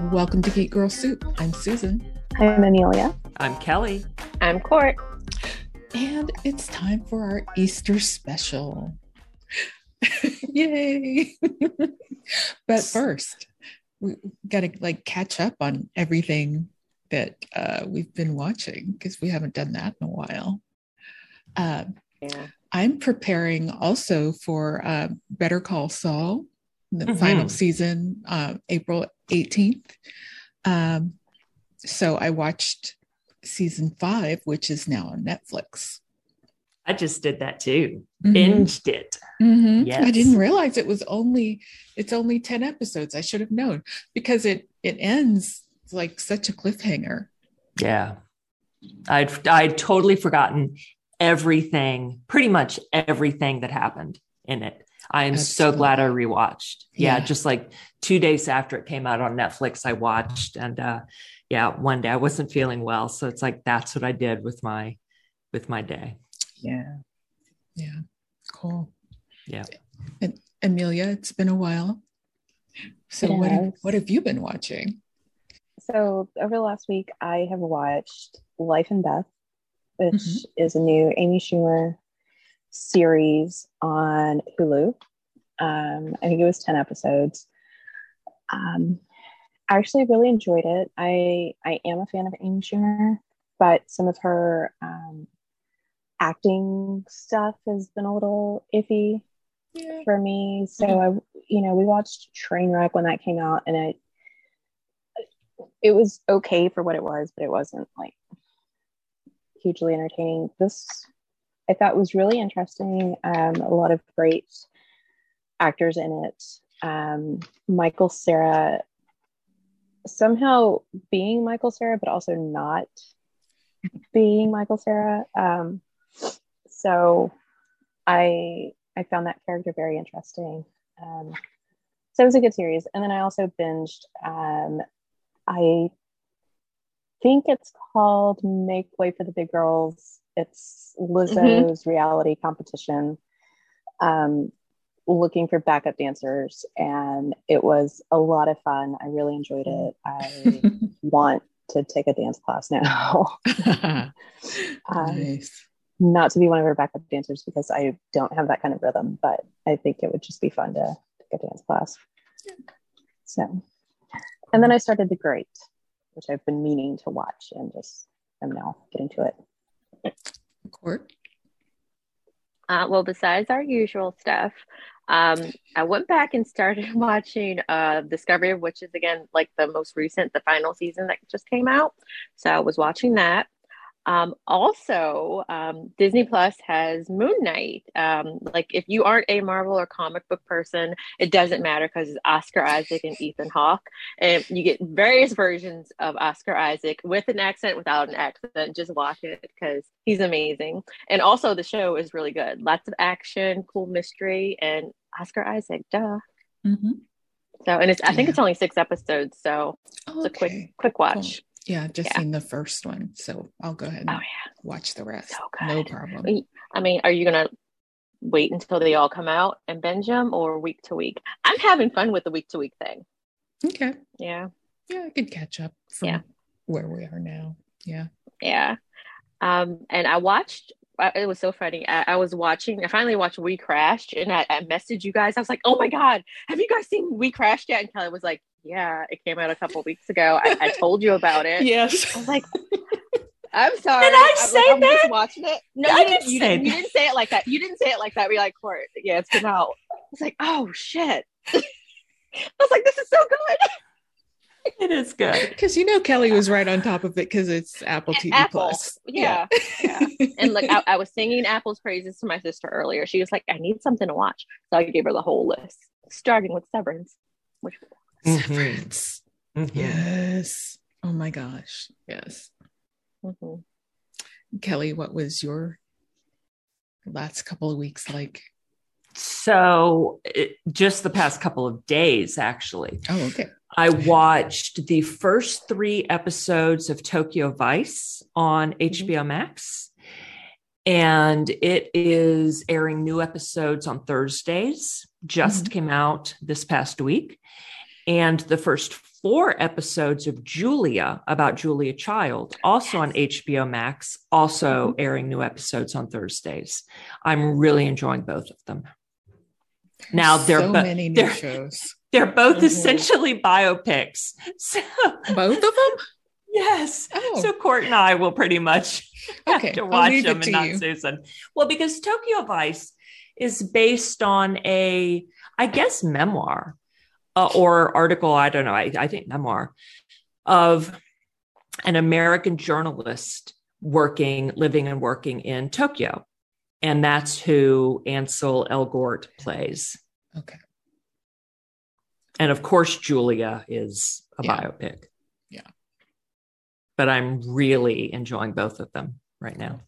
Welcome to Geek Girl Soup. I'm Susan. I'm Amelia. I'm Kelly. I'm Court. And it's time for our Easter special. Yay! but first, we got to like catch up on everything that uh, we've been watching because we haven't done that in a while. Uh, yeah. I'm preparing also for uh, Better Call Saul, the mm-hmm. final season, uh, April 18th. Um, so I watched season five, which is now on Netflix. I just did that too. Mm-hmm. Binged it. Mm-hmm. Yes. I didn't realize it was only it's only 10 episodes. I should have known because it it ends like such a cliffhanger. Yeah. I'd I'd totally forgotten everything, pretty much everything that happened in it. I am so glad I rewatched. Yeah, yeah, just like two days after it came out on Netflix, I watched and uh yeah, one day I wasn't feeling well. So it's like that's what I did with my with my day. Yeah. Yeah. Cool. Yeah. And Amelia, it's been a while. So what have, what have you been watching? So over the last week I have watched Life and Beth, which mm-hmm. is a new Amy Schumer series on Hulu. Um, I think it was 10 episodes. Um, I actually really enjoyed it. I I am a fan of Amy Schumer, but some of her um, acting stuff has been a little iffy yeah. for me. So mm-hmm. I, you know, we watched Trainwreck when that came out, and it it was okay for what it was, but it wasn't like hugely entertaining. This I thought was really interesting. Um, a lot of great actors in it. Um, Michael Cera somehow being Michael Cera, but also not being Michael Cera. Um, so I I found that character very interesting. Um, so it was a good series. And then I also binged. Um, I think it's called Make Way for the Big Girls. It's Lizzo's mm-hmm. reality competition. Um, looking for backup dancers and it was a lot of fun. I really enjoyed it. I want to take a dance class now. um, nice. Not to be one of her backup dancers because I don't have that kind of rhythm, but I think it would just be fun to take a dance class. So, and then I started The Great, which I've been meaning to watch and just am now getting to it. Court. Uh, well, besides our usual stuff, um, I went back and started watching uh, Discovery of Witches again, like the most recent, the final season that just came out. So I was watching that. Um, also, um, Disney Plus has Moon Knight. Um, like, if you aren't a Marvel or comic book person, it doesn't matter because it's Oscar Isaac and Ethan Hawke, and you get various versions of Oscar Isaac with an accent, without an accent. Just watch it because he's amazing. And also, the show is really good. Lots of action, cool mystery, and Oscar Isaac. Duh. Mm-hmm. So, and it's I think yeah. it's only six episodes, so it's okay. a quick quick watch. Cool. Yeah, I've just yeah. seen the first one, so I'll go ahead and oh, yeah. watch the rest. So no problem. I mean, are you gonna wait until they all come out and binge them, or week to week? I'm having fun with the week to week thing. Okay. Yeah. Yeah, I could catch up from yeah. where we are now. Yeah. Yeah. Um, and I watched it was so funny. I, I, was watching, I finally watched We Crashed and I, I, messaged you guys. I was like, oh my God, have you guys seen We Crashed yet? And Kelly was like, yeah, it came out a couple weeks ago. I, I, told you about it. Yes. I was like, I'm sorry. Did I say I'm, that? Just watching it. No, I you, didn't, you, didn't, you didn't say it like that. You didn't say it like that. We like, Court, yeah, it's come out. I was like, oh shit. I was like, this is so good. it is good because you know Kelly was right on top of it because it's Apple TV Apple. Plus. Yeah, yeah. yeah. and look, I, I, was singing Apple's praises to my sister earlier. She was like, "I need something to watch," so I gave her the whole list, starting with Severance. Which mm-hmm. Severance, mm-hmm. yes. Oh my gosh, yes. Mm-hmm. Kelly, what was your last couple of weeks like? So, it, just the past couple of days, actually. Oh, okay. I watched the first three episodes of Tokyo Vice on HBO mm-hmm. Max, and it is airing new episodes on Thursdays. Just mm-hmm. came out this past week. And the first four episodes of Julia about Julia Child, also on HBO Max, also Mm-hmm. airing new episodes on Thursdays. I'm really enjoying both of them. Now they're so bo- many new they're- shows. They're both Mhm. essentially biopics. So, Both of them? yes. Oh, So Court and I will pretty much have okay. to watch them and not you. Susan. Well, because Tokyo Vice is based on a, I guess, memoir uh, or article. I don't know. I, I think memoir of an American journalist working, living, and working in Tokyo, and that's who Ansel Elgort plays. Okay. And of course, Julia is a Yeah. biopic. Yeah. But I'm really enjoying both of them right now.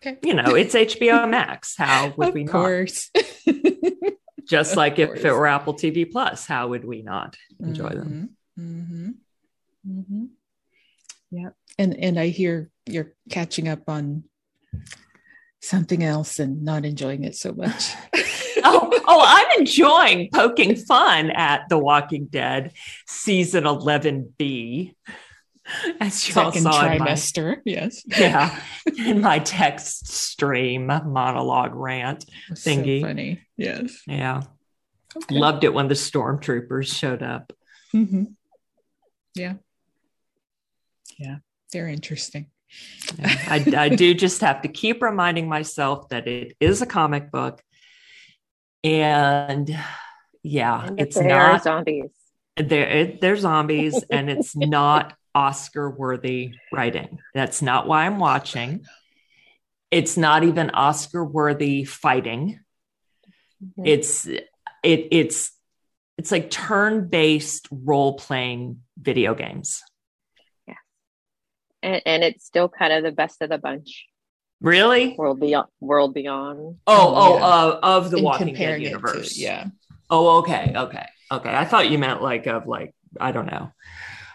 Okay. You know, it's HBO Max. How would we know? of we not? Just like if it were Apple TV Plus, how would we not enjoy them? hmm hmm Yeah. And and I hear you're catching up on something else and not enjoying it so much. oh, oh, I'm enjoying poking fun at The Walking Dead season 11B. As you all Second saw in my, trimester. Yes. yeah, in my text stream monologue rant. So Thingy. funny. Yes. Yeah. Okay. Loved it when the stormtroopers showed up. hmm Yeah. Yeah. They're interesting. Yeah. I, I do just have to keep reminding myself that it is a comic book. And yeah, And it's not zombies. there it, they're zombies and it's not Oscar worthy writing. That's not why I'm watching. It's not even Oscar worthy fighting. Mhm. It's it it's it's like turn-based role-playing video games. Yeah. And, and it's still kind of the best of the bunch. Really? World beyond, world beyond. Oh, oh, Yeah. uh, of the And Walking Dead comparing it to- universe. yeah. Oh, okay, okay, okay. I thought you meant like of like I don't know.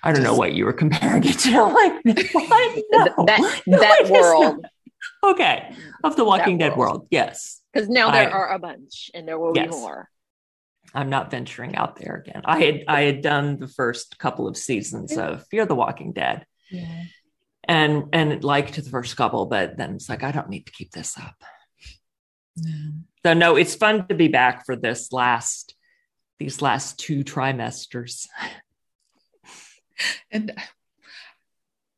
I don't know what you were comparing it to. Like what? No. That that world, Okay, of the Walking Dead world. world. Yes, because now there I- are a bunch, and there will Yes. be more. I'm not venturing out there again. I had I had done the first couple of seasons of Fear the Walking Dead, Yeah. and and liked the first couple, but then it's like I don't need to keep this up. No. So no, it's fun to be back for this last these last two trimesters. And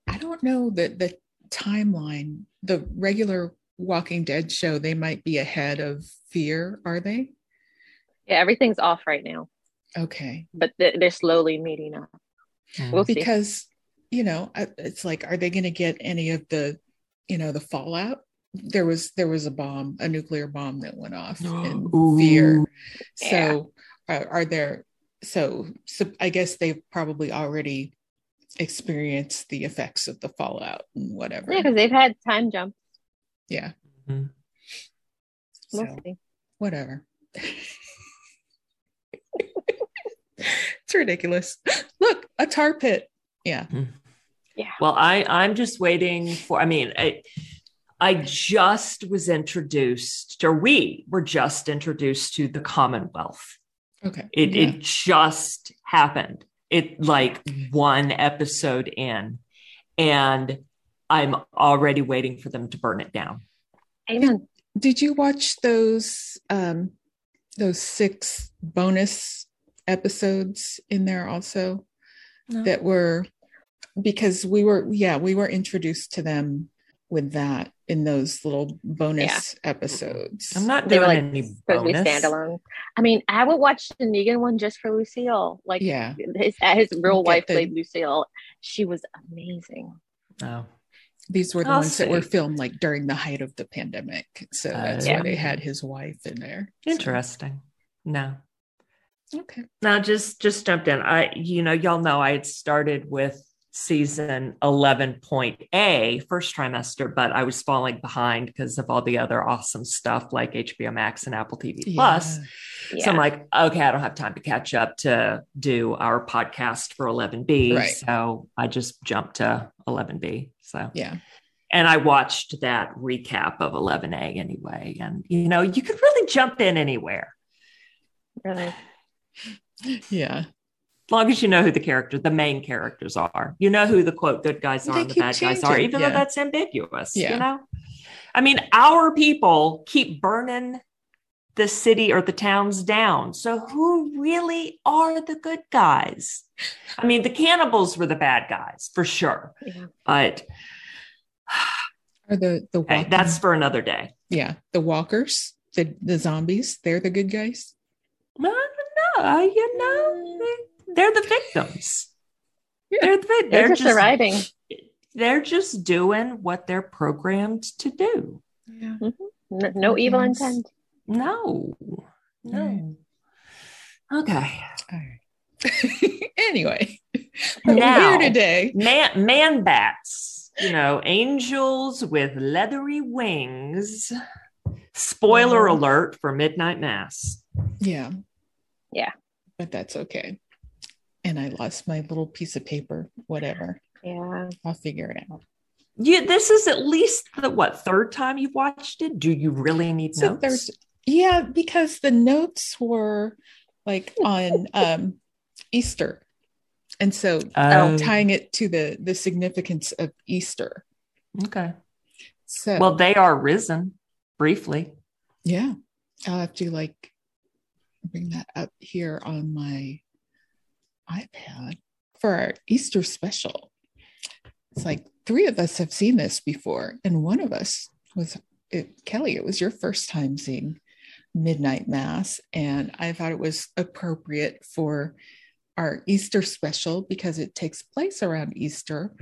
I don't know that the timeline, the regular Walking Dead show, they might be ahead of Fear, are they? Yeah, everything's off right now, Okay. but they- they're slowly meeting up. Mm. We'll see. Because, you know, it's like, are they going to get any of the, you know, the fallout? There was there was a bomb, a nuclear bomb that went off in Ooh. Fear. Yeah. So are, are there so so I guess they've probably already experienced the effects of the fallout and whatever. Yeah, because they've had time jumps. Yeah. Mhm. We'll So see. whatever. it's ridiculous. Look, a tar pit. Yeah. Yeah. Well, I I'm just waiting for. I mean, I I just was introduced, or we were just introduced to the Commonwealth. Okay. It Yeah. it just happened. It like one episode in, and I'm already waiting for them to burn it down. Amen. Did you watch those um those six bonus episodes in there also No. that were because we were yeah, we were introduced to them with that in those little bonus episodes. I'm not They doing like any supposed to be bonus. standalone. I mean, I would watch the Negan one just for Lucille. Like yeah. his his real Get wife the- played Lucille. She was amazing. Oh, These were the I'll ones that were filmed like during the height of the pandemic. So oh, that's Yeah. why they had his wife in there. So, interesting. No, okay. Now just just jumped in. I you know y'all know I had started with season 11.a first trimester but I was falling behind because of all the other awesome stuff like HBO Max and Apple TV Plus. Yeah. So I'm like, okay, I don't have time to catch up to do our podcast for 11B. Right. So I just jumped to 11B. So Yeah. and I watched that recap of 11A anyway. And you know, you could really jump in anywhere. Really. Yeah. As long as you know who the character, the main characters are, you know who the quote good guys are They and the keep bad guys are, even yeah. though that's ambiguous. Yeah. You know, I mean, our people keep burning the city or the towns down. So who really are the good guys? I mean, the cannibals were the bad guys for sure, Yeah. but Are the the hey, that's for another day. yeah the walkers the the zombies they're the good guys. No, no, no, you know, mm. they- they're the victims. They're, the, They're, they're just surviving. they're just doing what they're programmed to do. Yeah. N- no evil intent. No, no. Okay. All right. anyway, but Now- we're today. Man, man bats, you know, angels with leathery wings. Spoiler Mhm. alert for Midnight Mass. Yeah. Yeah. But that's okay. And I lost my little piece of paper. Whatever. Yeah. I'll figure it out. You, this is at least the what third time you've watched it. Do you really need So notes? there's yeah, because the notes were like on um Easter. And so Oh, tying it to the the significance of Easter. okay. So Well, they are risen briefly. Yeah. I'll have to like bring that up here on my iPad for our Easter special. It's like three of us have seen this before, and one of us was it, Kelly. It was your first time seeing Midnight Mass, and I thought it was appropriate for our Easter special because it takes place around Easter,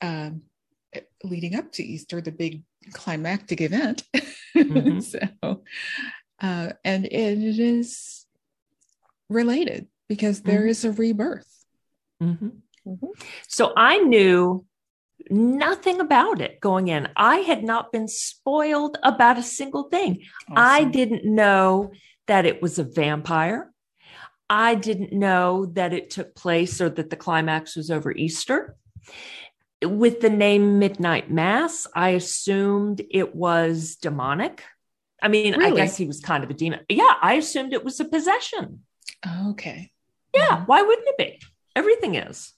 um, leading up to Easter, the big climactic event. Mhm. so, uh, and it is related because there Mhm. is a rebirth. Mhm. Mhm. So I knew nothing about it going in. I had not been spoiled about a single thing. I didn't know that it was a vampire. I didn't know that it took place or that the climax was over Easter. With the name Midnight Mass, I assumed it was demonic. I mean, I guess he was kind of a demon. Yeah, I assumed it was a possession. Okay. Yeah, why wouldn't it be? Everything is.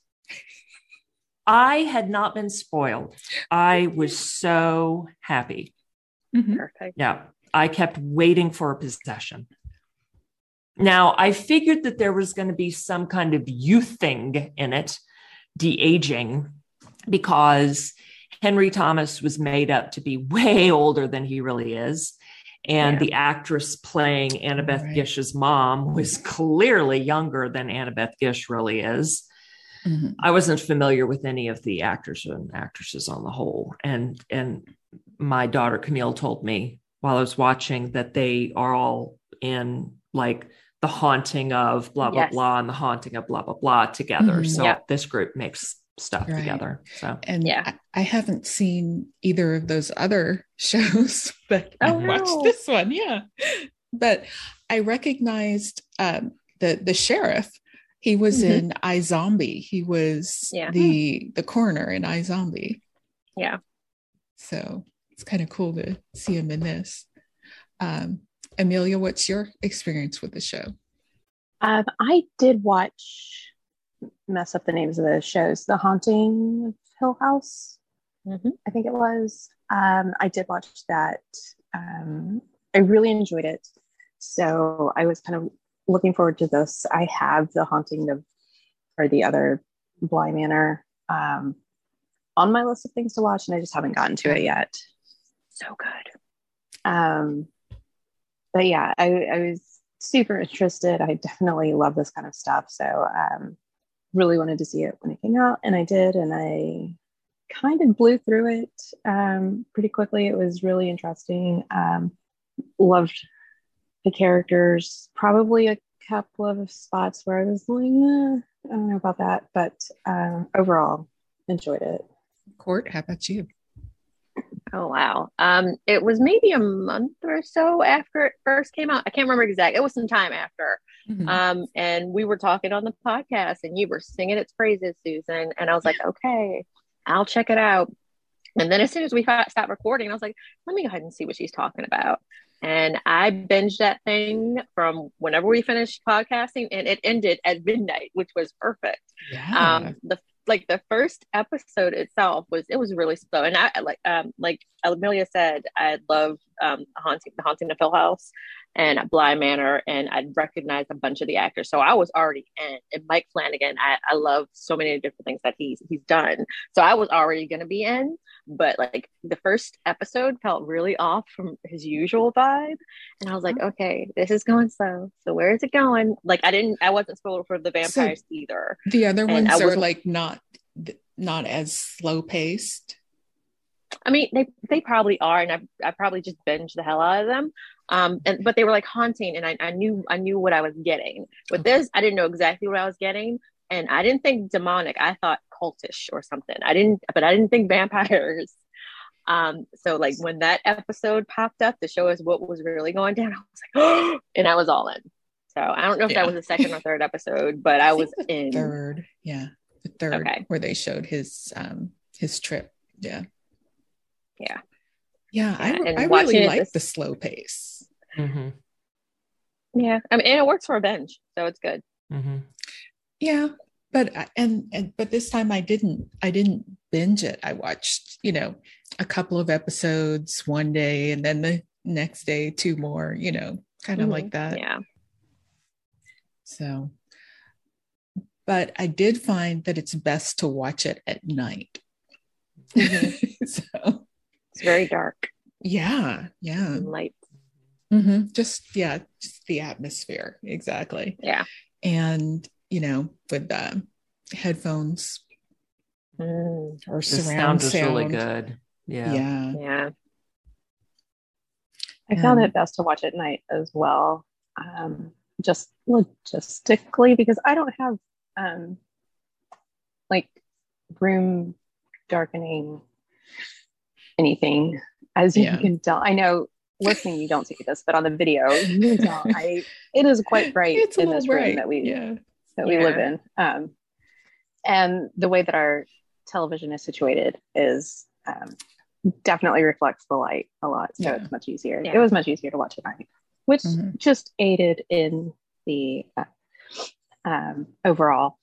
I had not been spoiled. I was so happy. Mhm. Perfect. Yeah, I kept waiting for a possession. Now, I figured that there was going to be some kind of youth thing in it, de aging, because Henry Thomas was made up to be way older than he really is. And Yeah. the actress playing Annabeth Right. Gish's mom was clearly younger than Annabeth Gish really is. Mhm. I wasn't familiar with any of the actors and actresses on the whole. And and my daughter Camille told me while I was watching that they are all in like the haunting of blah blah Yes. blah and the haunting of blah blah blah together. Mhm. So Yeah. this group makes stuff Right. together. So And Yeah. I, I haven't seen either of those other shows, but I Oh, watched no. this one. Yeah. But I recognized um, the the sheriff. He was Mhm. in Zombie. He was Yeah. the the coroner in iZombie. Yeah. So it's kind of cool to see him in this. Um, Amelia, what's your experience with the show? Um, I did watch, mess up the names of the shows, The Haunting of Hill House, Mhm. I think it was. Um, I did watch that. Um, I really enjoyed it. So I was kind of looking forward to this. I have The Haunting of, or the other Bly Manor um, on my list of things to watch, and I just haven't gotten to it yet. So good. Um, but yeah, I, I was super interested. I definitely love this kind of stuff. So um, really wanted to see it when it came out, and I did, and I kind of blew through it um, pretty quickly. It was really interesting. Um, loved the characters. Probably a couple of spots where I was like, eh, I don't know about that, but um, overall enjoyed it. Court, how about you? Oh wow. Um, it was maybe a month or so after it first came out. I can't remember exact. It was some time after. Mhm. Um, and we were talking on the podcast, and you were singing its praises, Susan. And I was like, okay, I'll check it out. And then as soon as we stopped recording, I was like, let me go ahead and see what she's talking about. And I binged that thing from whenever we finished podcasting, and it ended at midnight, which was perfect. Yeah. Um, the like the first episode itself was it was really slow, and I like um like Amelia said, I love um haunting the haunting of Hill House, and Bly Manor, and I'd recognize a bunch of the actors. So I was already in. And Mike Flanagan, I, I love so many different things that he's he's done. So I was already going to be in. But like the first episode felt really off from his usual vibe, and I was like, okay, this is going slow. So where is it going? Like I didn't, I wasn't spoiled for the vampires so either. The other ones are like not not as slow paced. I mean, they they probably are, and I I probably just binge the hell out of them. Um, and but they were like haunting, and I, I knew I knew what I was getting. With this, I didn't know exactly what I was getting, and I didn't think demonic. I thought cultish or something. I didn't, but I didn't think vampires. Um, so like when that episode popped up to show us what was really going down, I was like, oh, and I was all in. So I don't know if yeah. that was the second or third episode, but I, I was in third. Yeah, the third okay. where they showed his um his trip. Yeah. Yeah. Yeah, I, I really like this... the slow pace. Mm-hmm. Yeah, I mean, and it works for a binge, so it's good. Mm-hmm. Yeah, but and and but this time I didn't I didn't binge it. I watched you know a couple of episodes one day, and then the next day two more. You know, kind of mm-hmm. like that. Yeah. So, but I did find that it's best to watch it at night. Mm-hmm. so it's very dark. Yeah, yeah. Light. Mm-hmm. Just yeah, just the atmosphere exactly. Yeah, and you know with the headphones mm. or surround sound, is sound. really good. Yeah, yeah, yeah. I found it best to watch at night as well, um, just logistically because I don't have um, like room darkening anything, as yeah. you can tell. I know listening you don't see this, but on the video you can tell I it is quite bright it's in this bright. room that we yeah. that we live in. Um, and the way that our television is situated is um, definitely reflects the light a lot, so yeah. it's much easier. It was much easier to watch at night, which mm-hmm. just aided in the uh, um, overall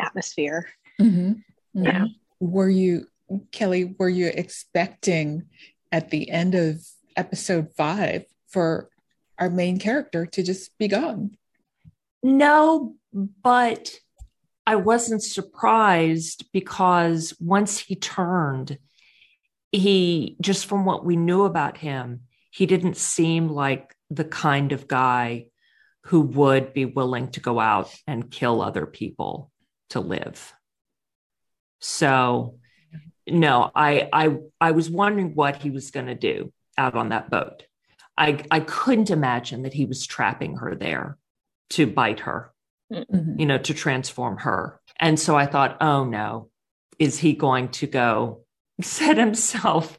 atmosphere. Mm-hmm. Yeah. Were you Kelly, were you expecting at the end of episode five for our main character to just be gone? No, but I wasn't surprised because once he turned, he just from what we knew about him, he didn't seem like the kind of guy who would be willing to go out and kill other people to live. So no, I I I was wondering what he was going to do out on that boat. I I couldn't imagine that he was trapping her there to bite her, mm-hmm. you know, to transform her. And so I thought, oh no, is he going to go set himself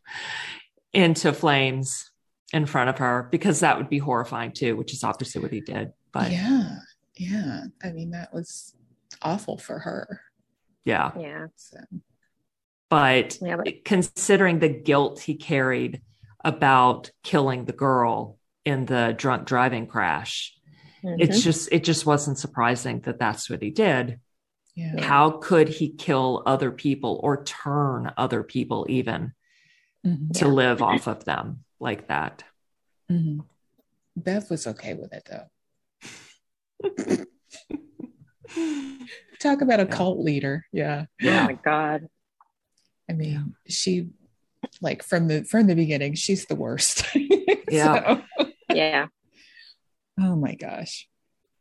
into flames in front of her? Because that would be horrifying too, which is obviously what he did. But yeah, yeah. I mean, that was awful for her. Yeah. Yeah. So but, yeah, but considering the guilt he carried about killing the girl in the drunk driving crash, mm-hmm. it's just it just wasn't surprising that that's what he did. Yeah. How could he kill other people or turn other people even mm-hmm. to yeah. live off of them like that? Mm-hmm. Bev was okay with it though. Talk about a yeah. cult leader. Yeah. Oh my God. I mean, she like from the from the beginning, she's the worst. yeah. So. Yeah. Oh my gosh.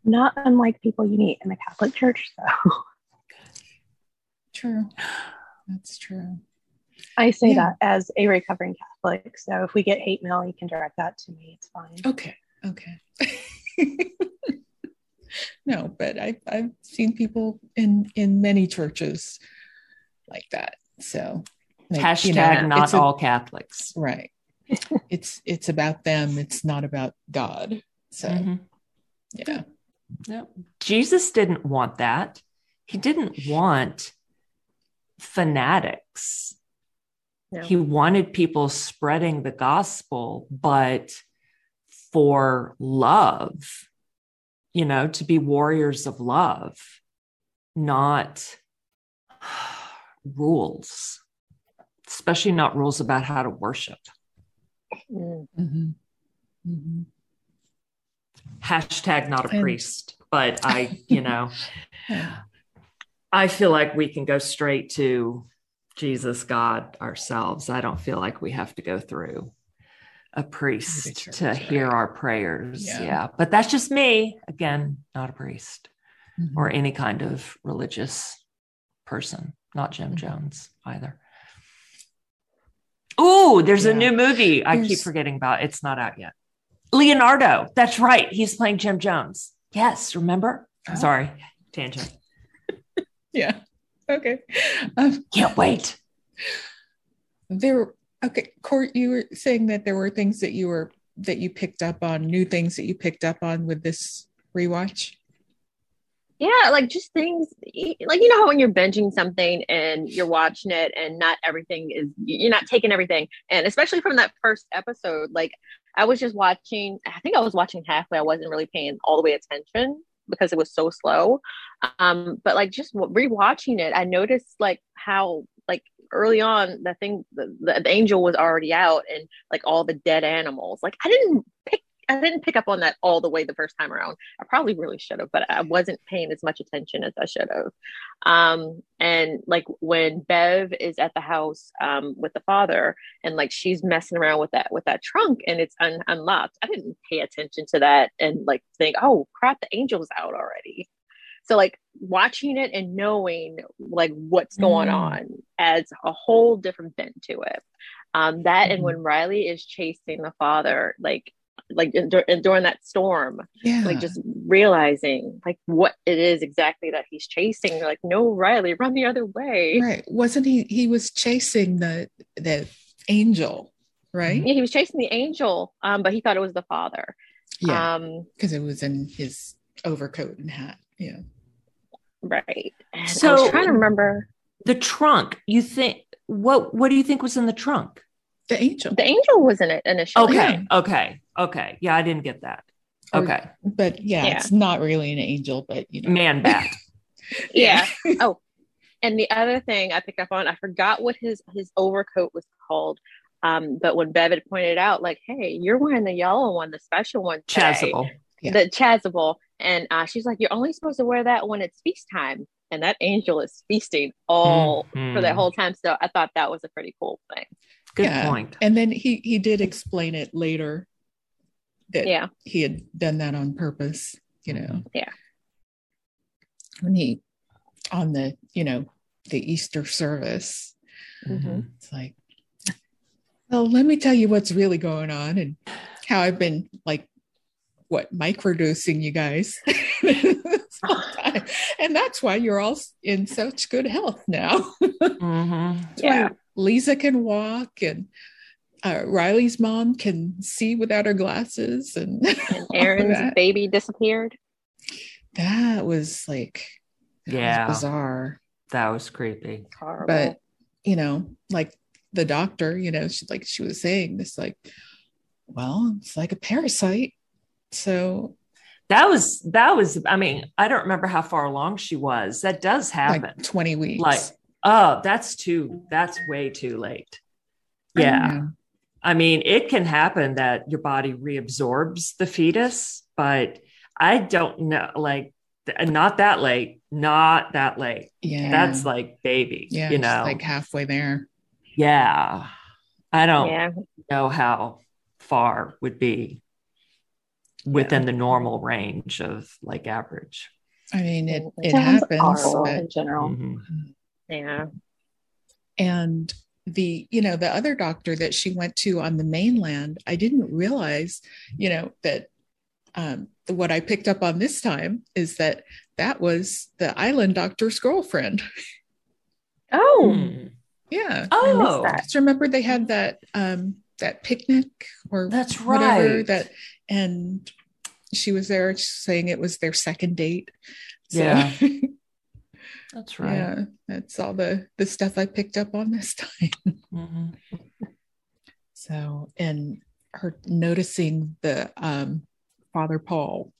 Not unlike people you meet in the Catholic Church, though. True. That's true. I say yeah. that as a recovering Catholic. So if we get hate mail, you can direct that to me. It's fine. Okay. Okay. no, but I've I've seen people in in many churches like that. So like, hashtag you know, not all a, Catholics. Right. it's it's about them. It's not about God. So mm-hmm. yeah. No. Jesus didn't want that. He didn't want fanatics No. He wanted people spreading the gospel, but for love, you know, to be warriors of love, not rules, especially not rules about how to worship. Mm. Mhm. Mhm. Hashtag not a priest, but I, you know, I feel like we can go straight to Jesus, God ourselves. I don't feel like we have to go through a priest to hear right. our prayers. Yeah. Yeah. But that's just me. Again, not a priest Mhm. or any kind of religious person, not Jim. Jones either. Oh, there's a new movie I keep forgetting about. It's not out yet. Leonardo. That's right. He's playing Jim Jones. Yes. Remember? Oh. Sorry. Tangent. Yeah. Okay. Um, Can't wait. there. Okay, Court. You were saying that there were things that you were that you picked up on, new things that you picked up on with this rewatch. Yeah, like just things like you know how when you're binging something and you're watching it and not everything is you're not taking everything and especially from that first episode like I was just watching I think I was watching halfway I wasn't really paying all the way attention because it was so slow um but like just rewatching it I noticed like how like early on the thing the, the, the angel was already out and like all the dead animals like I didn't pick I didn't pick up on that all the way the first time around. I probably really should have, but I wasn't paying as much attention as I should have. Um, and like when Bev is at the house um, with the father, and like she's messing around with that with that trunk, and it's un- unlocked. I didn't pay attention to that, and like think, oh crap, the angel's out already. So like watching it and knowing like what's going Mm. on adds a whole different bent to it. Um, that and Mhm. when Riley is chasing the father, like like in, and during that storm, Yeah. like just realizing like what it is exactly that he's chasing. They're like, no, Riley, run the other way. right. Wasn't he? He was chasing the the angel, right? Yeah, he was chasing the angel, um, but he thought it was the father. Yeah, Um, because it was in his overcoat and hat. Yeah. right. And I So- was trying to remember. The trunk. You think what? What do you think was in the trunk? The angel. The angel was in it initially. Okay. Okay. Okay. Yeah, I didn't get that. Or- Okay. But yeah, Yeah. it's not really an angel, but you know. Man bat. Yeah. oh, and the other thing I picked up on, I forgot what his his overcoat was called. Um, but when Bev had pointed out, like, hey, you're wearing the yellow one, the special one, today. Chasuble. Yeah. the chasuble, and uh, she's like, you're only supposed to wear that when it's feast time, and that angel is feasting all for that whole time. So I thought that was a pretty cool thing. Good Yeah. point. And then he he did explain it later that Yeah, he had done that on purpose, you know. Yeah. When he on the, you know, the Easter service, Mhm. it's like, well, let me tell you what's really going on and how I've been like what microdosing you guys. this whole time. and that's why you're all in such good health now. Mhm. Yeah. Why Lisa can walk and uh, Riley's mom can see without her glasses and, and Aaron's baby disappeared. that was like that was Yeah. bizarre That was creepy. Horrible. but you know like the doctor you know she like she was saying this like well it's like a parasite so That was that was. I mean, I don't remember how far along she was. That does happen. like 20 weeks Like, oh, that's too. That's way too late. I don't Yeah. know. I mean, it can happen that your body reabsorbs the fetus, but I don't know. Like, not that late. Not that late. yeah That's like baby. yeah you know. like halfway there yeah. I don't yeah, know how far would be within the normal range of like average. i mean it it sounds happens horrible but in general. Mhm. Yeah, and the you know the other doctor that she went to on the mainland i didn't realize you know that um the, what i picked up on this time is that that was the island doctor's girlfriend Oh, Hmm. yeah Oh, that. just remember they had that um that picnic or That's whatever right. that and she was there saying it was their second date So- Yeah. That's right. Yeah, that's all the the stuff I picked up on this time. hmm So, and her noticing the um, Father Paul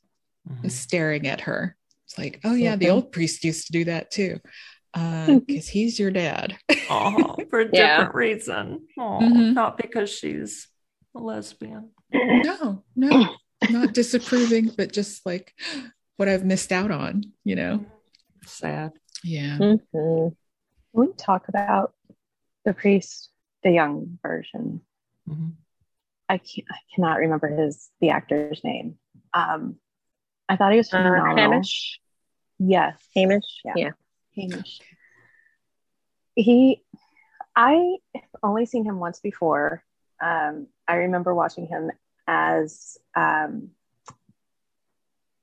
Mhm. staring at her. It's like, oh yeah, the old priest used to do that too, because he's your dad. Oh, for a Yeah. different reason. Oh, Mhm. not because she's a lesbian. no, no, not disapproving, but just like what I've missed out on. You know? Sad. Yeah. Mhm. We talk about the priest, the young version. Mhm. I can't, I cannot remember his the actor's name. Um, I thought he was Uh. Hamish. Yes, Hamish. Yeah. Yeah. Hamish. He, I have only seen him once before. Um, I remember watching him as um,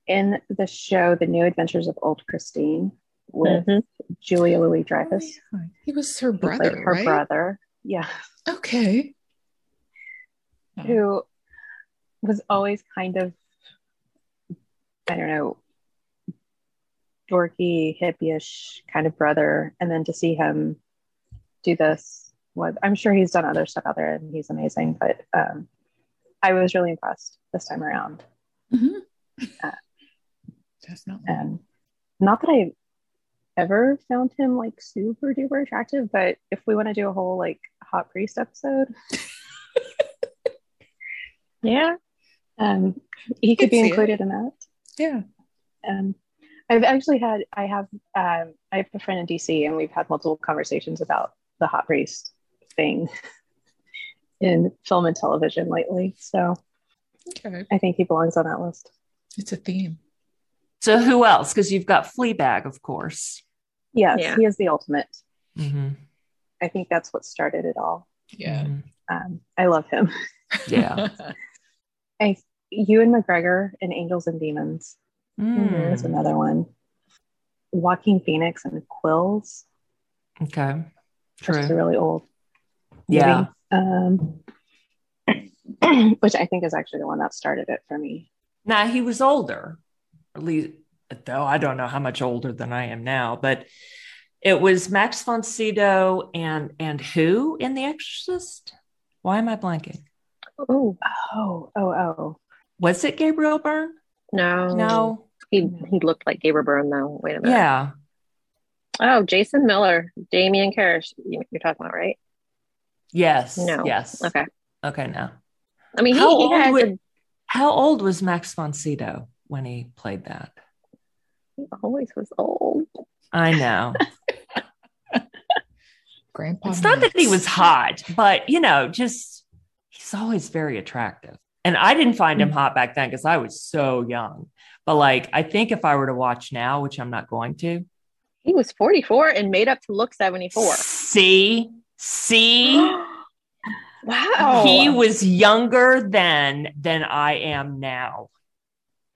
in the show The New Adventures of Old Christine with Mhm. Julia Louis Dreyfus. Oh, yeah. He was her He brother, her right? brother. Yeah. Okay. Oh. who was always kind of I don't know dorky hippie-ish kind of brother and then to see him do this was I'm sure he's done other stuff out there and he's amazing but um I was really impressed this time around Mhm. Uh, Definitely. and not that I ever found him like super duper attractive but if we want to do a whole like hot priest episode Yeah. um he could Could be see it. included in that Yeah. Um, I've actually had, I have, um, I have a friend in DC, and we've had multiple conversations about the hot priest thing in film and television lately. So Okay. I think he belongs on that list. It's a theme. So who else? Because you've got Fleabag, of course. Yes, Yeah. he is the ultimate. Mhm. I think that's what started it all. Yeah. Mhm. Um, I love him. Yeah. I, and McGregor and Angels and Demons Mm. is another one. Joaquin Phoenix and Quills, Okay. which is a True. really old Yeah. um, which I think is actually the one that started it for me. Now he was older, at least, though I don't know how much older than I am now, but it was Max von Sydow and and who in The Exorcist? Why am I blanking? Oh Oh, oh, oh. Was it Gabriel Byrne? no. No. He he looked like Gabriel Byrne though. Wait a minute. Yeah. Oh, Jason Miller, Damien Karras. you- You're talking about right? Yes. No. Yes. Okay. Okay. Now, I mean, he, How he old has would- a, how old was Max von Sydow when he played that? He always was old. I know. Grandpa. it's not that he was hot, but you know, just he's always very attractive. And I didn't find him mm. hot back then because I was so young. But like, I think if I were to watch now, which I'm not going to, He was 44 and made up to look 74. see, see, wow. he was younger then than I am now.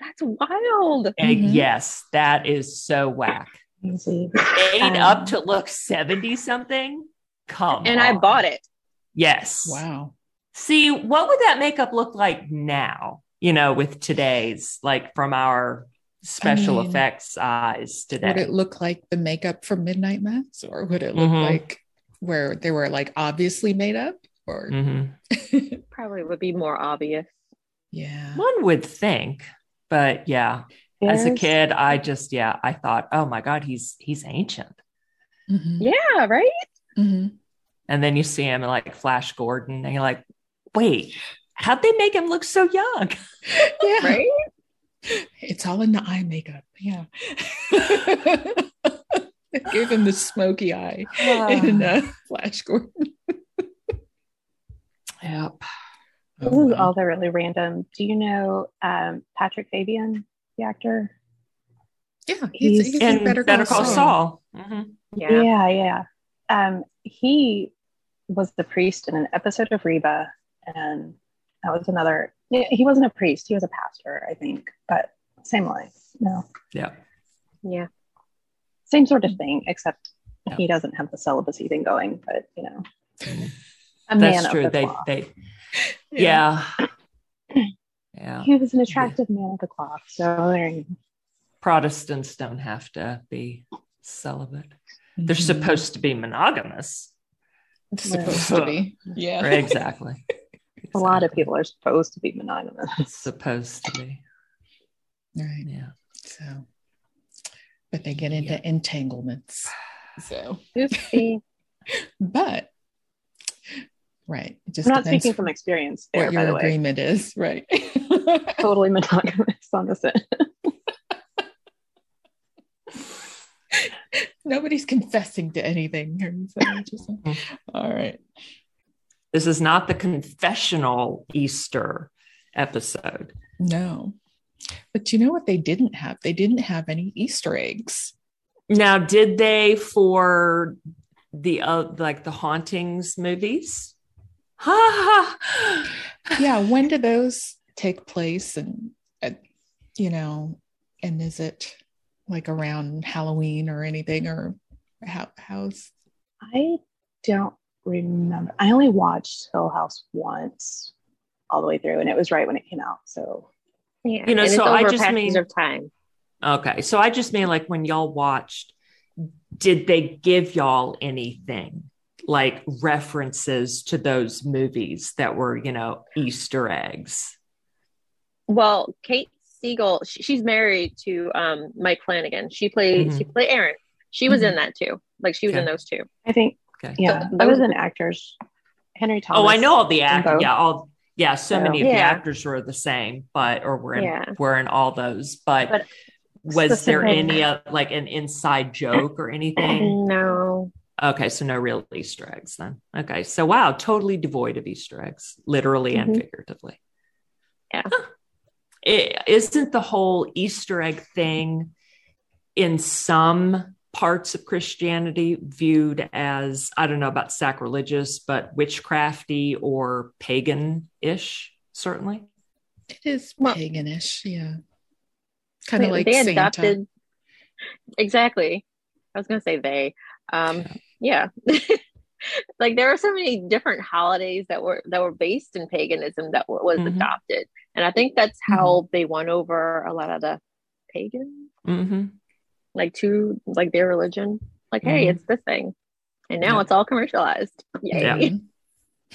That's wild. And Mhm. yes, that is so whack. Easy. Made Um, up to look 70 something. Come And I bought it. Yes. Wow. See, what would that makeup look like now? You know, with today's, like from our special mean, effects eyes today. Would it look like the makeup from Midnight Mass, or would it look Mhm. like where they were like obviously made up? Or Mhm. Probably would be more obvious. yeah. One would think, but yeah, as a kid, I just yeah, I thought, oh my god, he's he's ancient. Mhm. Yeah, right? Mhm. And then you see him like Flash Gordon, and you're like, wait, how'd they make him look so young? Yeah. Right? It's all in the eye makeup. Yeah. They gave him the smoky eye in uh, Flash Gordon. Yep. This Oh, is wow. all the really random. Do you know um, Patrick Fabian, the actor? Yeah, he's, He's he's In in Better, Better Call Call Saul. Saul. Mhm. Yeah. Yeah, yeah. Um, he was the priest in an episode of Reba, and that was another. yeah, He wasn't a priest; he was a pastor, I think, but same life. No, Yeah. Yeah. same sort of thing, except Yeah. he doesn't have the celibacy thing going. But you know, a That's man true. of the They cloth. they yeah. Yeah. He was an attractive man of the cloth. So there you go. Protestants don't have to be celibate. They're Mhm. supposed to be monogamous. It's supposed to be. Yeah. Right, exactly. A lot of people are supposed to be monogamous. supposed to be. Right. Yeah. So, but they get into Yeah. entanglements. So, but right. It just I'm not depends speaking from experience there, what by your the way. agreement is. Right. Totally monogamous on this end. Nobody's confessing to anything. here, so just- all right. This is not the confessional Easter episode. No. But you know what they didn't have? They didn't have any Easter eggs. Now, did they for the uh, like the hauntings movies? Ha ha. Yeah. When do those take place? And, uh, you know, and is it like around Halloween or anything? Or how, how's, I don't remember. I only watched Hill House once all the way through, and it was right when it came out. So Yeah. You know, and so I just passage mean- of time. Okay, so I just mean like when y'all watched, did they give y'all anything like references to those movies that were, you know, Easter eggs? Well, Kate Siegel, she's married to um, Mike Flanagan. She played Mhm. she played Erin. She was Mhm. in that too. Like she was in those two. I think, Okay. yeah, So other those- than actors, Henry Thomas. oh, I know all the actors. Yeah, all yeah. So So- many of the actors were the same, but or were in Yeah. were in all those. But, But was there any uh, like an inside joke or anything? No. Okay, so no real Easter eggs then. Okay, so wow, totally devoid of Easter eggs, literally and Mhm. figuratively. Yeah. Huh. It, isn't the whole Easter egg thing in some parts of Christianity viewed as, I don't know about sacrilegious, but witchcrafty or pagan ish, certainly? it is Well- paganish. Yeah. Kind of like they Santa. adopted exactly. I was gonna say they. Um yeah. like there are so many different holidays that were that were based in paganism that were, was Mhm. adopted. And I think that's how they won over a lot of the pagans, hmm like to like their religion. Like, hey, Mhm. it's this thing. And now Yeah. it's all commercialized. Yay. Yeah.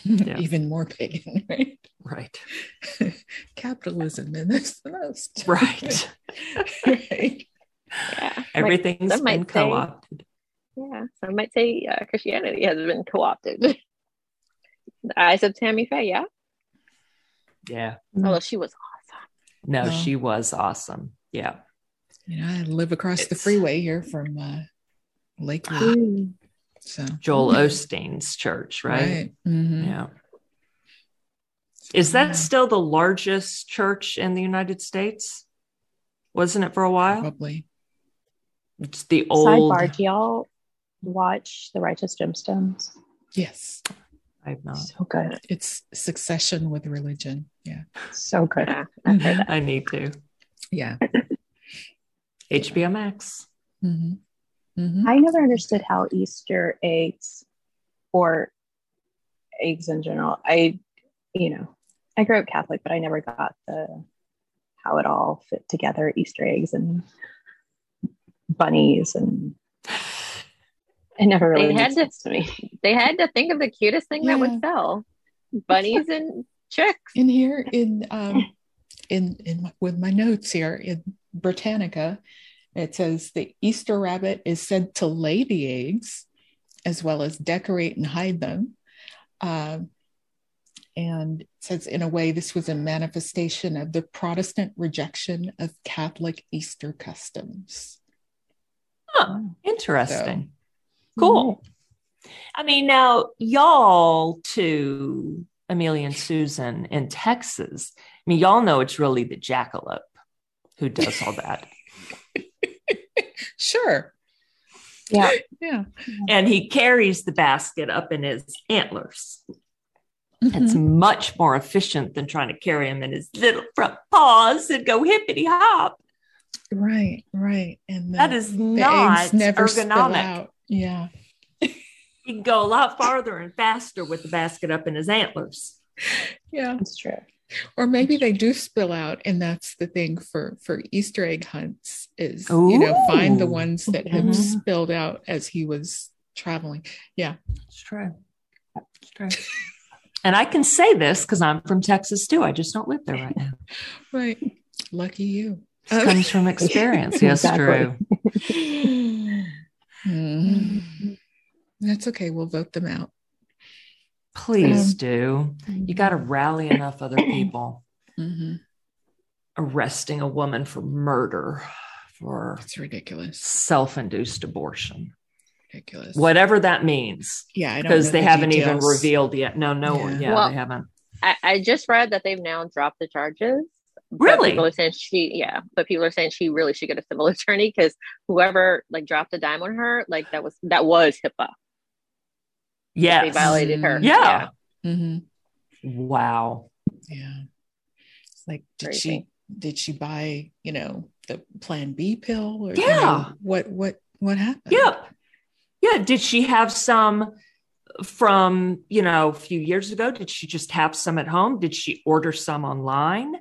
Yeah. Even more pagan, right? Right. Capitalism and that's the most. Right. right. Yeah. Everything's some been co opted. Yeah, some might say uh, Christianity has been co-opted. the eyes of Tammy Faye, yeah. Yeah. Although she was awesome. No, Well. she was awesome. Yeah. You know, I live across the freeway here from uh, Lakewood. So Joel Osteen's church, right? right. Mhm. Yeah. Is that Yeah, still the largest church in the United States? Wasn't it for a while? probably? It's the old. Sidebar, do y'all watch The Righteous Gemstones? Yes. I've not. So good. It's succession with religion. Yeah. So good. I've heard that. I need to. Yeah. HBO Max. hmm hmm I never understood how Easter eggs or eggs in general. I, you know, I grew up Catholic, but I never got the how it all fit together Easter eggs and bunnies and it never really They had to- to me. They had to think of the cutest thing that would sell: bunnies and chicks. In here, in um, in in my, with my notes here in Britannica, it says the Easter rabbit is said to lay the eggs, as well as decorate and hide them. Um, and says, in a way, this was a manifestation of the Protestant rejection of Catholic Easter customs. Huh, interesting. So- Cool. I mean, now y'all to Amelia and Susan in Texas. I mean, y'all know it's really the jackalope who does all that. Sure. Yeah. Yeah. and he carries the basket up in his antlers. It's Mhm. much more efficient than trying to carry him in his little front paws and go hippity hop. Right. Right. And the, That is the not eggs never spill ergonomic. Out. Yeah. He can go a lot farther and faster with the basket up in his antlers. yeah That's true. or maybe they do spill out and that's the thing for for easter egg hunts is you know find the ones that have Mhm. spilled out as he was traveling yeah It's true. It's true. And I can say this because I'm from Texas too. I just don't live there right now. right lucky you This comes from experience. Yes, Exactly. true. Hmm. that's okay we'll vote them out Please do. You got to rally enough other people. Mhm. Arresting a woman for murder, for it's ridiculous self induced abortion, ridiculous whatever that means, yeah because they the haven't even revealed yet. No, no, Yeah. yeah, Well, they haven't. I, I just read that they've now dropped the charges. But Really? people are saying she, yeah, but people are saying she really should get a civil attorney because whoever like dropped a dime on her, like that was that was HIPAA. They Yes. violated her. Yeah. Mhm. Wow. Yeah. It's like, did Crazy. she did she buy, you know, the plan B pill or you Yeah. know, what what what happened? Yep. Yeah. Did she have some from, you know, a few years ago? Did she just have some at home? Did she order some online?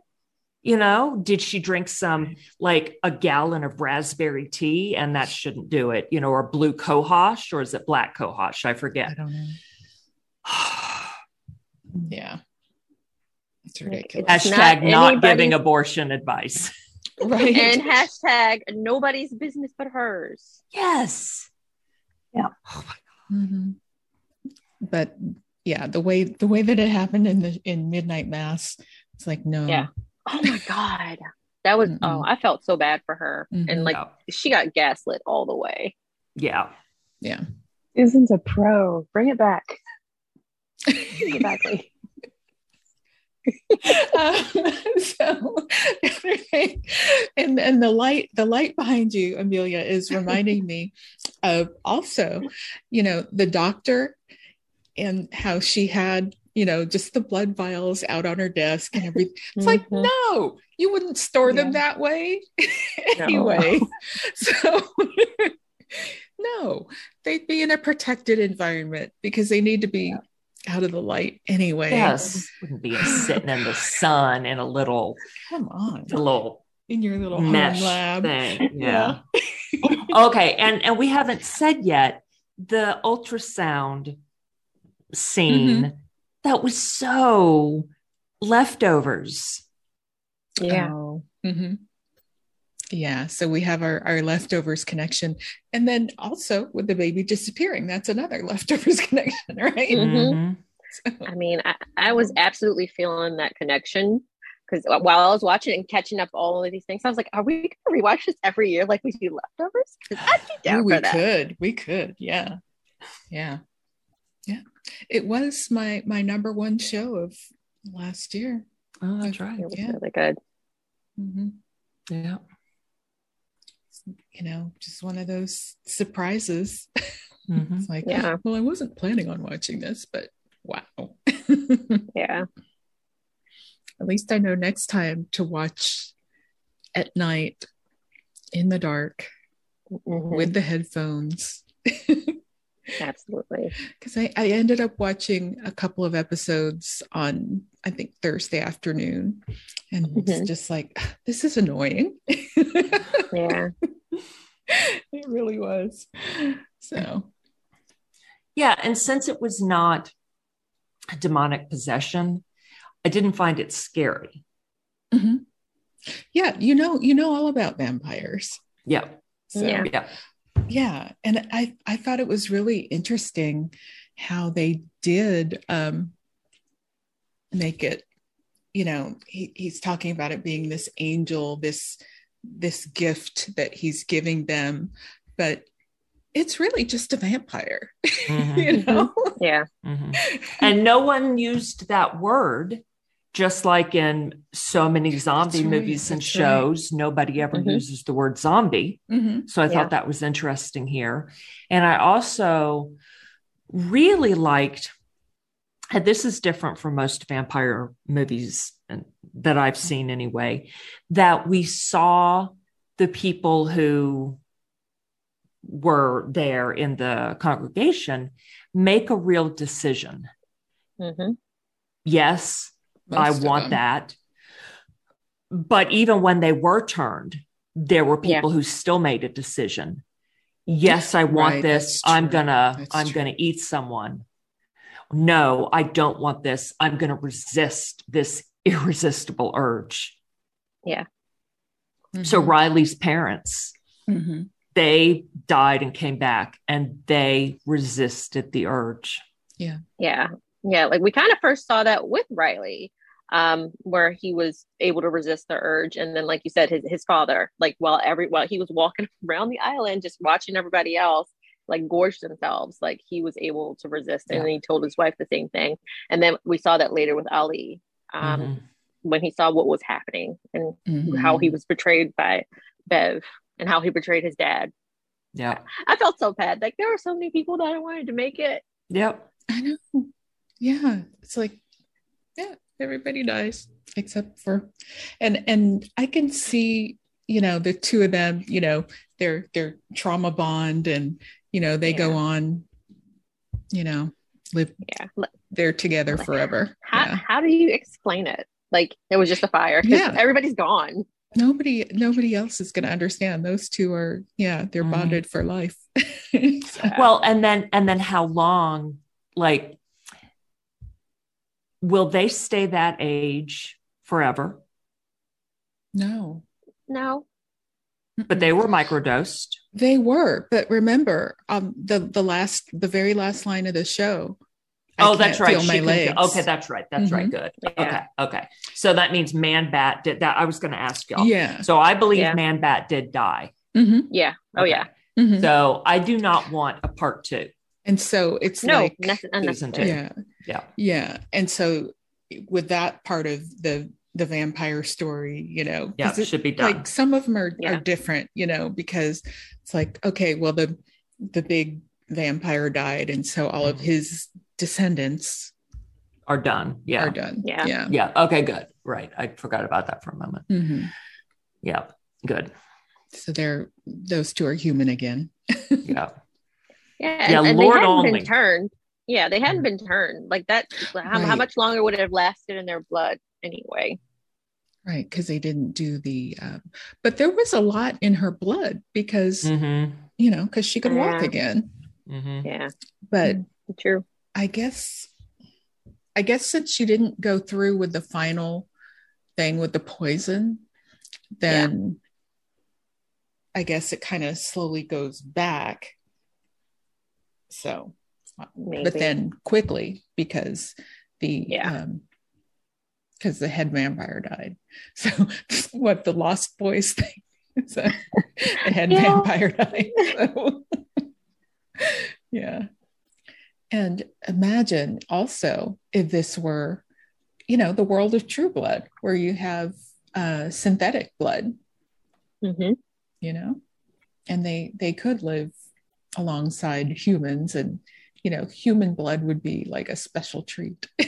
You know, did she drink some like a gallon of raspberry tea and that shouldn't do it, you know, or blue cohosh or is it black cohosh? I I forget. don't know. Yeah. It's ridiculous. It's Hashtag not not, giving abortion advice. right. And hashtag nobody's business but hers. Yes. Yeah. Oh my Mhm. But yeah, the way the way that it happened in the in midnight mass, it's like no. Yeah. Oh my god, that was. Mm-mm. Oh, I felt so bad for her, Mhm. and like God. she got gaslit all the way. Yeah. Yeah. Susan's a pro. Bring it back. Bring it back. Lee. um, so and and the light the light behind you amelia is reminding me of also you know the doctor and how she had you know just the blood vials out on her desk and everything it's like Mhm. no you wouldn't store them Yeah. that way anyway so no they'd be in a protected environment because they need to be out of the light anyway Yes. Wouldn't be sitting in the sun in a little, come on a little in your little home mesh lab. thing. Yeah. okay. And and we haven't said yet the ultrasound scene Mm-hmm. That was so leftovers. Yeah. Oh, mhm. Yeah. So we have our, our leftovers connection. And then also with the baby disappearing, that's another leftovers connection, right? Mhm. Mhm. I mean, I, I was absolutely feeling that connection because while I was watching and catching up all of these things, I was like, "Are we gonna rewatch this every year like we do leftovers? I'd be down Ooh, we for that. could. We could. Yeah. Yeah. Yeah. It was my my number one show of last year. Oh, that's right. It was Yeah. really good. Mm-hmm. Yeah. You know, just one of those surprises. Mhm. It's like, Yeah. well, I wasn't planning on watching this, but wow. Yeah. At least I know next time to watch at night in the dark Mhm. with the headphones. Absolutely. Because I, I ended up watching a couple of episodes on, I think, Thursday afternoon. And it's Mhm. just like, this is annoying. Yeah. it really was. So, Yeah. And since it was not a demonic possession, I didn't find it scary. mhm. yeah, you know, you know all about vampires. Yeah. So, Yeah. Yeah. Yeah and i i thought it was really interesting how they did um make it you know he, he's talking about it being this angel this this gift that he's giving them but it's really just a vampire Mhm. you know Yeah. Mhm. And no one used that word, just like in so many zombie right, movies and that's right. shows. Nobody ever Mhm. uses the word zombie. Mhm. So I Yeah. thought that was interesting here. And I also really liked, and this is different from most vampire movies that I've seen anyway, that we saw the people who were there in the congregation make a real decision hmm Yes, Most I want them. that. But even when they were turned, there were Yeah. people who still made a decision. Yes, I want Right, this. I'm gonna That's I'm true. gonna eat someone. No, I don't want this. I'm gonna resist this irresistible urge. Yeah. So Mhm. Riley's parents, Mhm. they died and came back and they resisted the urge. Yeah. Yeah. Yeah. Like we kind of first saw that with Riley, um, where he was able to resist the urge. And then, like you said, his, his father, like while every while he was walking around the island, just watching everybody else like gorge themselves, like he was able to resist. And Yeah. then he told his wife the same thing. And then we saw that later with Ali, um, Mhm. when he saw what was happening and Mhm. how he was betrayed by Bev and how he betrayed his dad. Yeah. I felt so bad. Like there were so many people that I wanted to make it. Yep. I know. Yeah. It's like, yeah, everybody dies except for and and I can see, you know, the two of them, you know, their their trauma bond and you know, they go on, you know, live Yeah. they're together Like, forever. How Yeah. how do you explain it? Like it was just a fire Yeah. Everybody's gone. Nobody nobody else is gonna understand. Those two are, yeah, they're Mhm. bonded for life. So- Well, and then and then how long like will they stay that age forever? no. No. But they were microdosed. They were, but remember, um, the the last, the very last line of the show. I oh, that's right. Feel She my couldn't feel- Okay, that's right. That's right. Good. Yeah. Okay. Okay. So that means Man Bat did that. I was going to ask y'all. Yeah. So I believe Yeah. Man Bat did die. Mhm, Yeah. Oh Okay. yeah. mhm. So I do not want a part two. And so it's No, like, nece- unnecessary. yeah, Yeah. yeah. And so with that part of the the vampire story, you know, Yeah. 'cause it- should be done. like some of them are, Yeah. are different, you know, because it's like, okay, well, the the big vampire died, and so all of Mhm. his descendants are done. Yeah. are done. Yeah. Yeah. Yeah. Okay. Good. Right. I forgot about that for a moment. Mhm. Yeah. Good. So they're those two are human again. Yeah. Yeah. Yeah, And, and Lord they hadn't only. been turned. Yeah, they hadn't been turned. Like that. How, how much longer would it have lasted in their blood anyway? Right, because they didn't do the, um, but there was a lot in her blood because Mm-hmm. you know because she could walk again. Mm-hmm. Yeah. But True. I guess, I guess since she didn't go through with the final thing with the poison, then I guess it kind of slowly goes back. So, Maybe. but then quickly because the Yeah. um because the head vampire died. So what the Lost Boys thing? So the head Yeah. vampire died. So, yeah. And imagine also if this were, you know, the world of True Blood, where you have uh, synthetic blood, hmm you know, and they they could live alongside humans, and you know, human blood would be like a special treat.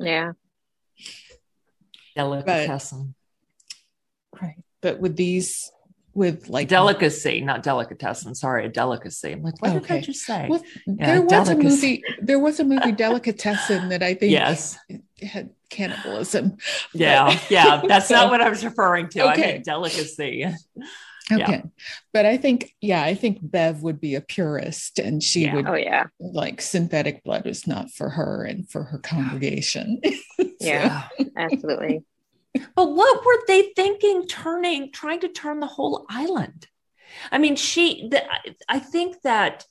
Yeah. Delicatessen. Right. But with these, with like delicacy, not delicatessen. Sorry, a delicacy. I'm like, what did I Okay. just say? Well, Yeah, there was a movie. There was a movie, Delicatessen, that I think yes. had cannibalism. Yeah. Yeah. That's So- not what I was referring to. I Okay. meant delicacy. Okay, but I think, yeah, I think Bev would be a purist, and she Yeah. would Oh yeah. like synthetic blood was not for her and for her congregation. Yeah. Absolutely. But what were they thinking turning, trying to turn the whole island? I mean, she, the, I- I think that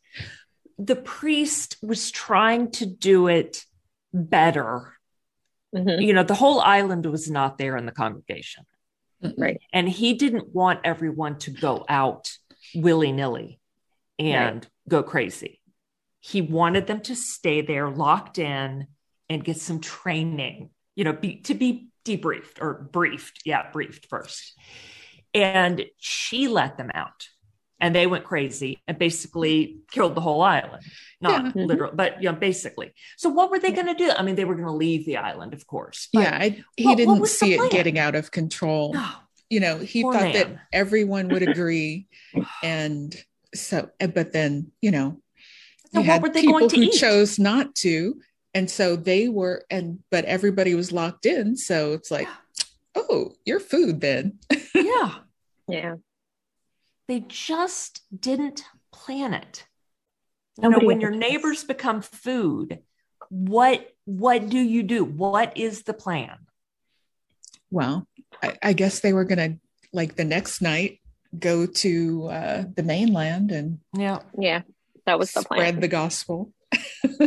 the priest was trying to do it better. Mhm. You know, the whole island was not there in the congregation. Mm-hmm. Right. And he didn't want everyone to go out willy nilly and go crazy. He wanted them to stay there locked in and get some training, you know, be, to be debriefed or briefed. Yeah, briefed first. And she let them out and they went crazy and basically killed the whole island. Not Yeah. Mhm. literal, but you know, basically. So what were they going to do? I mean, they were going to leave the island, of course. Yeah, I, he What- what didn't was the see it getting out of control. No. You know, he Poor thought that everyone would agree, and so, but then you know, So you what had were they people going to who eat? chose not to, and so they were and but everybody was locked in so it's like oh your food then yeah Yeah. They just didn't plan it you know when your does. neighbors become food what what do you do what is the plan well I, I guess they were gonna like the next night go to uh the mainland and yeah Yeah. That was the spread plan. the gospel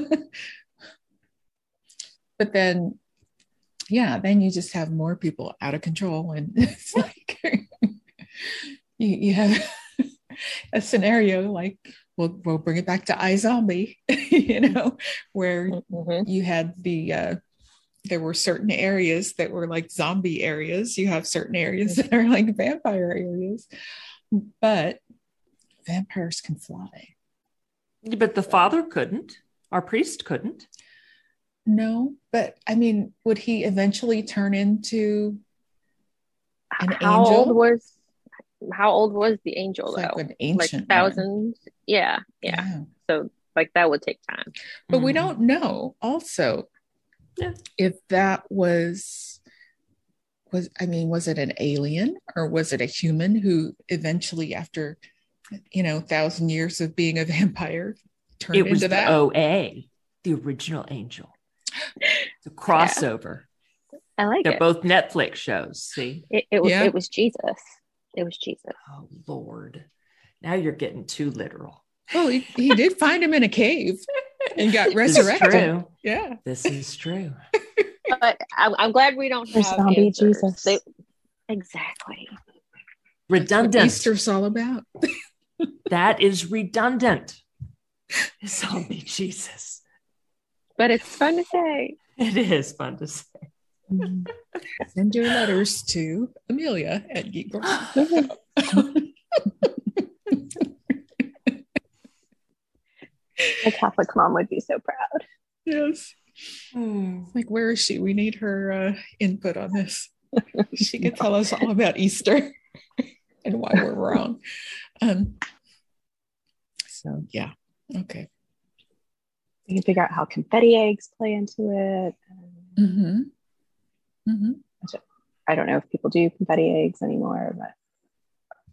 but then yeah then you just have more people out of control and it's like you, you have a scenario like we'll, we'll bring it back to iZombie, you know where Mhm. you had the uh there were certain areas that were like zombie areas. You have certain areas that are like vampire areas. But vampires can fly. But the father couldn't. Our priest couldn't. No, but I mean, would he eventually turn into an how angel? was how old was the angel It's like an ancient one. thousands? Yeah, yeah. So like that would take time. But we Mhm. don't know also Yeah. if that was was I mean, was it an alien or was it a human who eventually after you know, thousand years of being a vampire turned it was into the that? oa the original angel the crossover I like they're it. both netflix shows see It, it was Yeah. it was Jesus. It was Jesus. oh lord now you're getting too literal Well, he, he did find him in a cave and got this resurrected. true Yeah. this is true But I'm, I'm glad we don't There's have zombie answers. Jesus. They- exactly. What redundant Easter's all about. that is redundant zombie jesus But it's fun to say. it is fun to say Send your letters to Amelia at Geek Girl. My Catholic mom would be so proud. yes. Like, where is she? We need her uh, input on this. She could tell us all about Easter and why we're wrong. Um, so, yeah. Okay. You can figure out how confetti eggs play into it. Mm-hmm. Mm-hmm. I don't know if people do confetti eggs anymore, but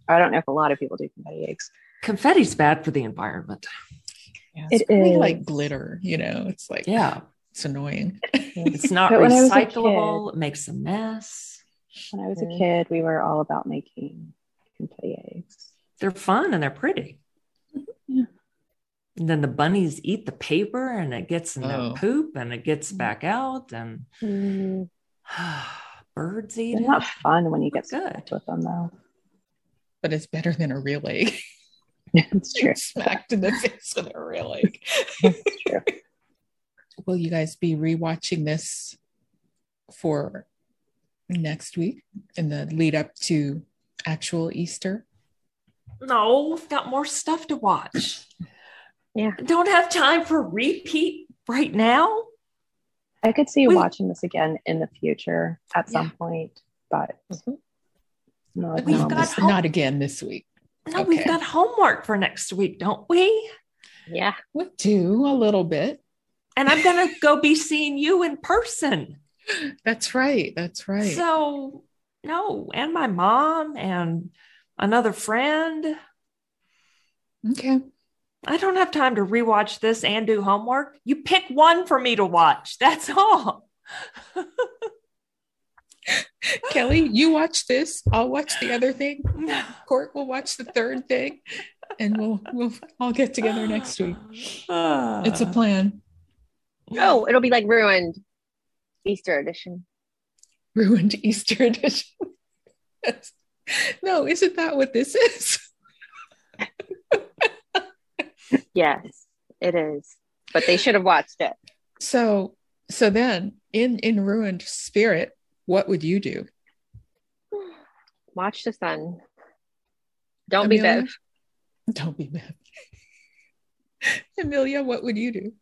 I don't know if a lot of people do confetti eggs. confetti's bad for the environment Yeah, it's It probably is. like glitter, you know, it's like, yeah it's annoying. it's not But when I was a recyclable it makes a mess When I was a kid, we were all about making confetti eggs. they're fun and they're pretty Yeah. and then the bunnies eat the paper and it gets in Oh. their poop and it gets back out and Mm, birds eat It's it not fun when you get Good. with them, though. but it's better than a real egg. it's true. Smacked in the face with a real egg. It's true. Will you guys be rewatching this for next week in the lead up to actual Easter? no we've got more stuff to watch Yeah. don't have time for repeat right now I could see you We- watching this again in the future at some Yeah. point, but Mhm. no, We've no, got- This- home- not again this week. no we've got homework for next week don't we yeah. We do a little bit. and i'm gonna go be seeing you in person That's right. That's right. So no, and my mom and another friend. okay. I don't have time to rewatch this and do homework. You pick one for me to watch. That's all. Kelly, you watch this. I'll watch the other thing. Cort will watch the third thing. And we'll we'll all get together next week. It's a plan. Oh, it'll be like ruined Easter edition. Ruined Easter edition. Yes. No, isn't that what this is? Yes, it is. But they should have watched it. So so then in in ruined spirit, what would you do? Watch the sun. Don't be Amelia? Bev. Don't be mad. Amelia, what would you do?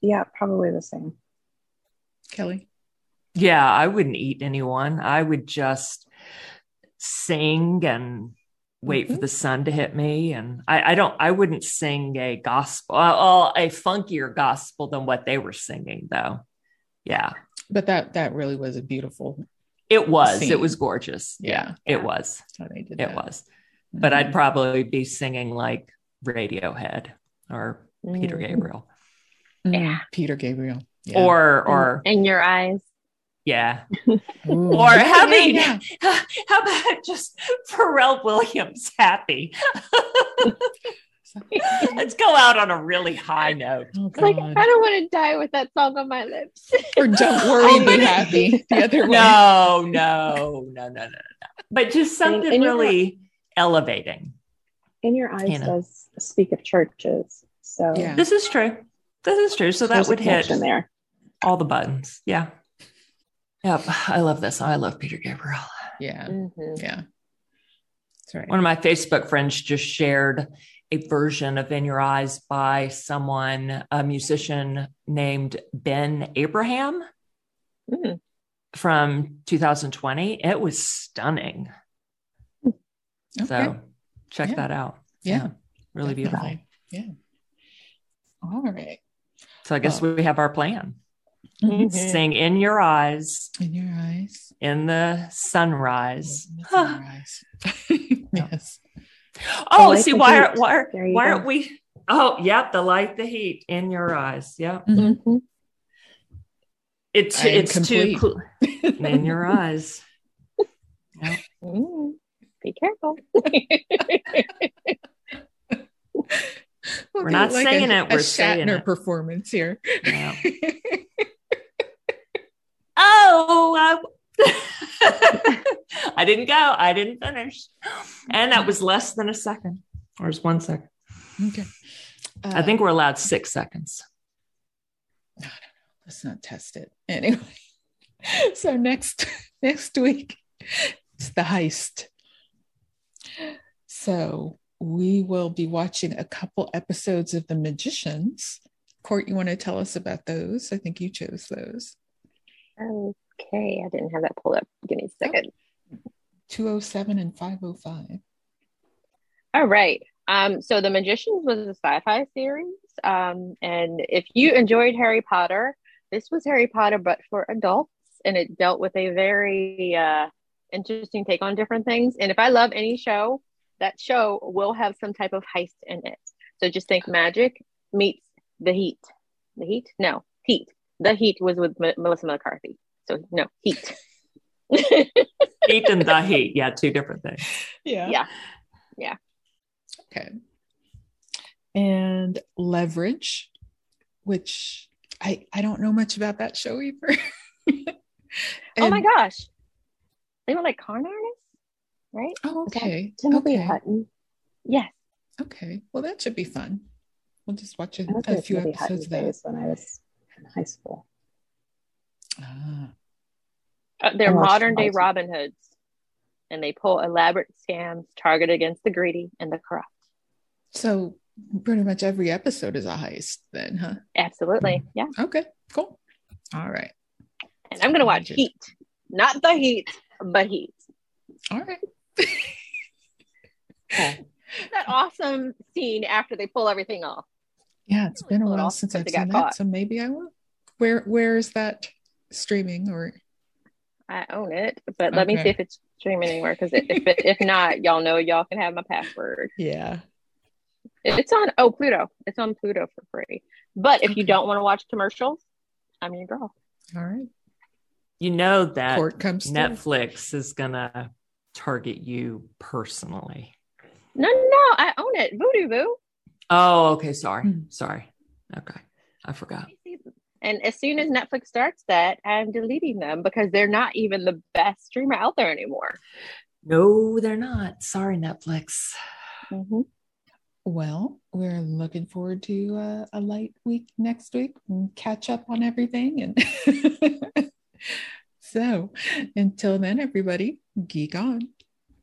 yeah, probably the same. Kelly? Yeah, I wouldn't eat anyone. I would just sing and wait for the sun to hit me and I, I don't i wouldn't sing a gospel uh, a funkier gospel than what they were singing though yeah But that that really was a beautiful. it was Scene. it was gorgeous yeah, Yeah. it was did it that. was but i'd Mhm. probably be singing like radiohead or peter Mm. gabriel Mm, Yeah. Peter Gabriel. Yeah. or or in your eyes. Yeah Ooh. or Yeah, how about yeah. how about just pharrell williams happy let's go out on a really high oh, note Oh, like I don't want to die with that song on my lips. or don't worry, Oh, be it- happy. The other way. no no no no no no but just something and you're really elevating In Your Eyes You know. does speak of churches. So Yeah. this is true this is true so that there's a would hit connection there. all the buttons yeah yep i love this i love peter gabriel Yeah. Mhm. Yeah. That's right. one of my facebook friends just shared a version of in your eyes by someone a musician named ben abraham Mm. from 2020 it was stunning Okay. so check Yeah. that out Yeah. really beautiful Yeah. All right. so i guess Well. we have our plan Mhm. sing in your eyes In your eyes. in the sunrise in the sunrise. yes. oh light see why heat. are, why, are, There you why go. aren't we oh yep the light the heat in your eyes yep Mhm. Mhm. it's I it's too cl- in your eyes Mm. Be careful. We'll We're not like saying a, it, we're a saying Shatner it. performance here. Yeah. Oh I, I didn't go i didn't finish and that was less than a second or was one second okay. i think uh, we're allowed six seconds let's not test it anyway. So next next week it's the heist. So we will be watching a couple episodes of The Magicians. Cort, you want to tell us about those? I think you chose those. Okay, I didn't have that pulled up. Give me a second. 207 and 505. All right. Um, so The Magicians was a sci-fi series. Um, and if you enjoyed Harry Potter, this was Harry Potter, but for adults, and it dealt with a very uh, interesting take on different things. And if I love any show, that show will have some type of heist in it. So just think magic meets the heat. The heat? No, heat. The heat was with M- Melissa McCarthy. So no, heat. heat and the heat yeah two different things Yeah. yeah. Yeah. Okay. And Leverage, which I I don't know much about that show either. oh my gosh. They were like con artists, right? Oh, okay. Timothy okay. Hutton. Yes. Okay. Well, that should be fun. We'll just watch a, I was a few Timothy Hutton episodes of that. when I was in high school. Ah, Uh, they're modern day Robin Hoods, and they pull elaborate scams targeted against the greedy and the corrupt. so pretty much every episode is a heist, then, huh? Absolutely, yeah. Okay. Cool. All right. And I'm gonna watch Heat, not the Heat, but Heat. All right. That awesome scene after they pull everything off. Yeah, it's been a while since I've seen that, caught. so maybe I will. Where Where is that streaming? Or I own it, but let me see if it's streaming anywhere. Because if if not, y'all know y'all can have my password. yeah, It's on oh Pluto. It's on Pluto for free. But if you don't want to watch commercials, I'm your girl. all right. you know that Cort comes through. netflix is gonna target you personally No, no, I own it. Vudu Boo. Oh okay sorry Hmm. sorry okay i forgot And as soon as Netflix starts that, I'm deleting them because they're not even the best streamer out there anymore. no they're not sorry netflix Mm-hmm. Well, we're looking forward to uh, a light week next week and catch up on everything. And so, until then, everybody, geek on.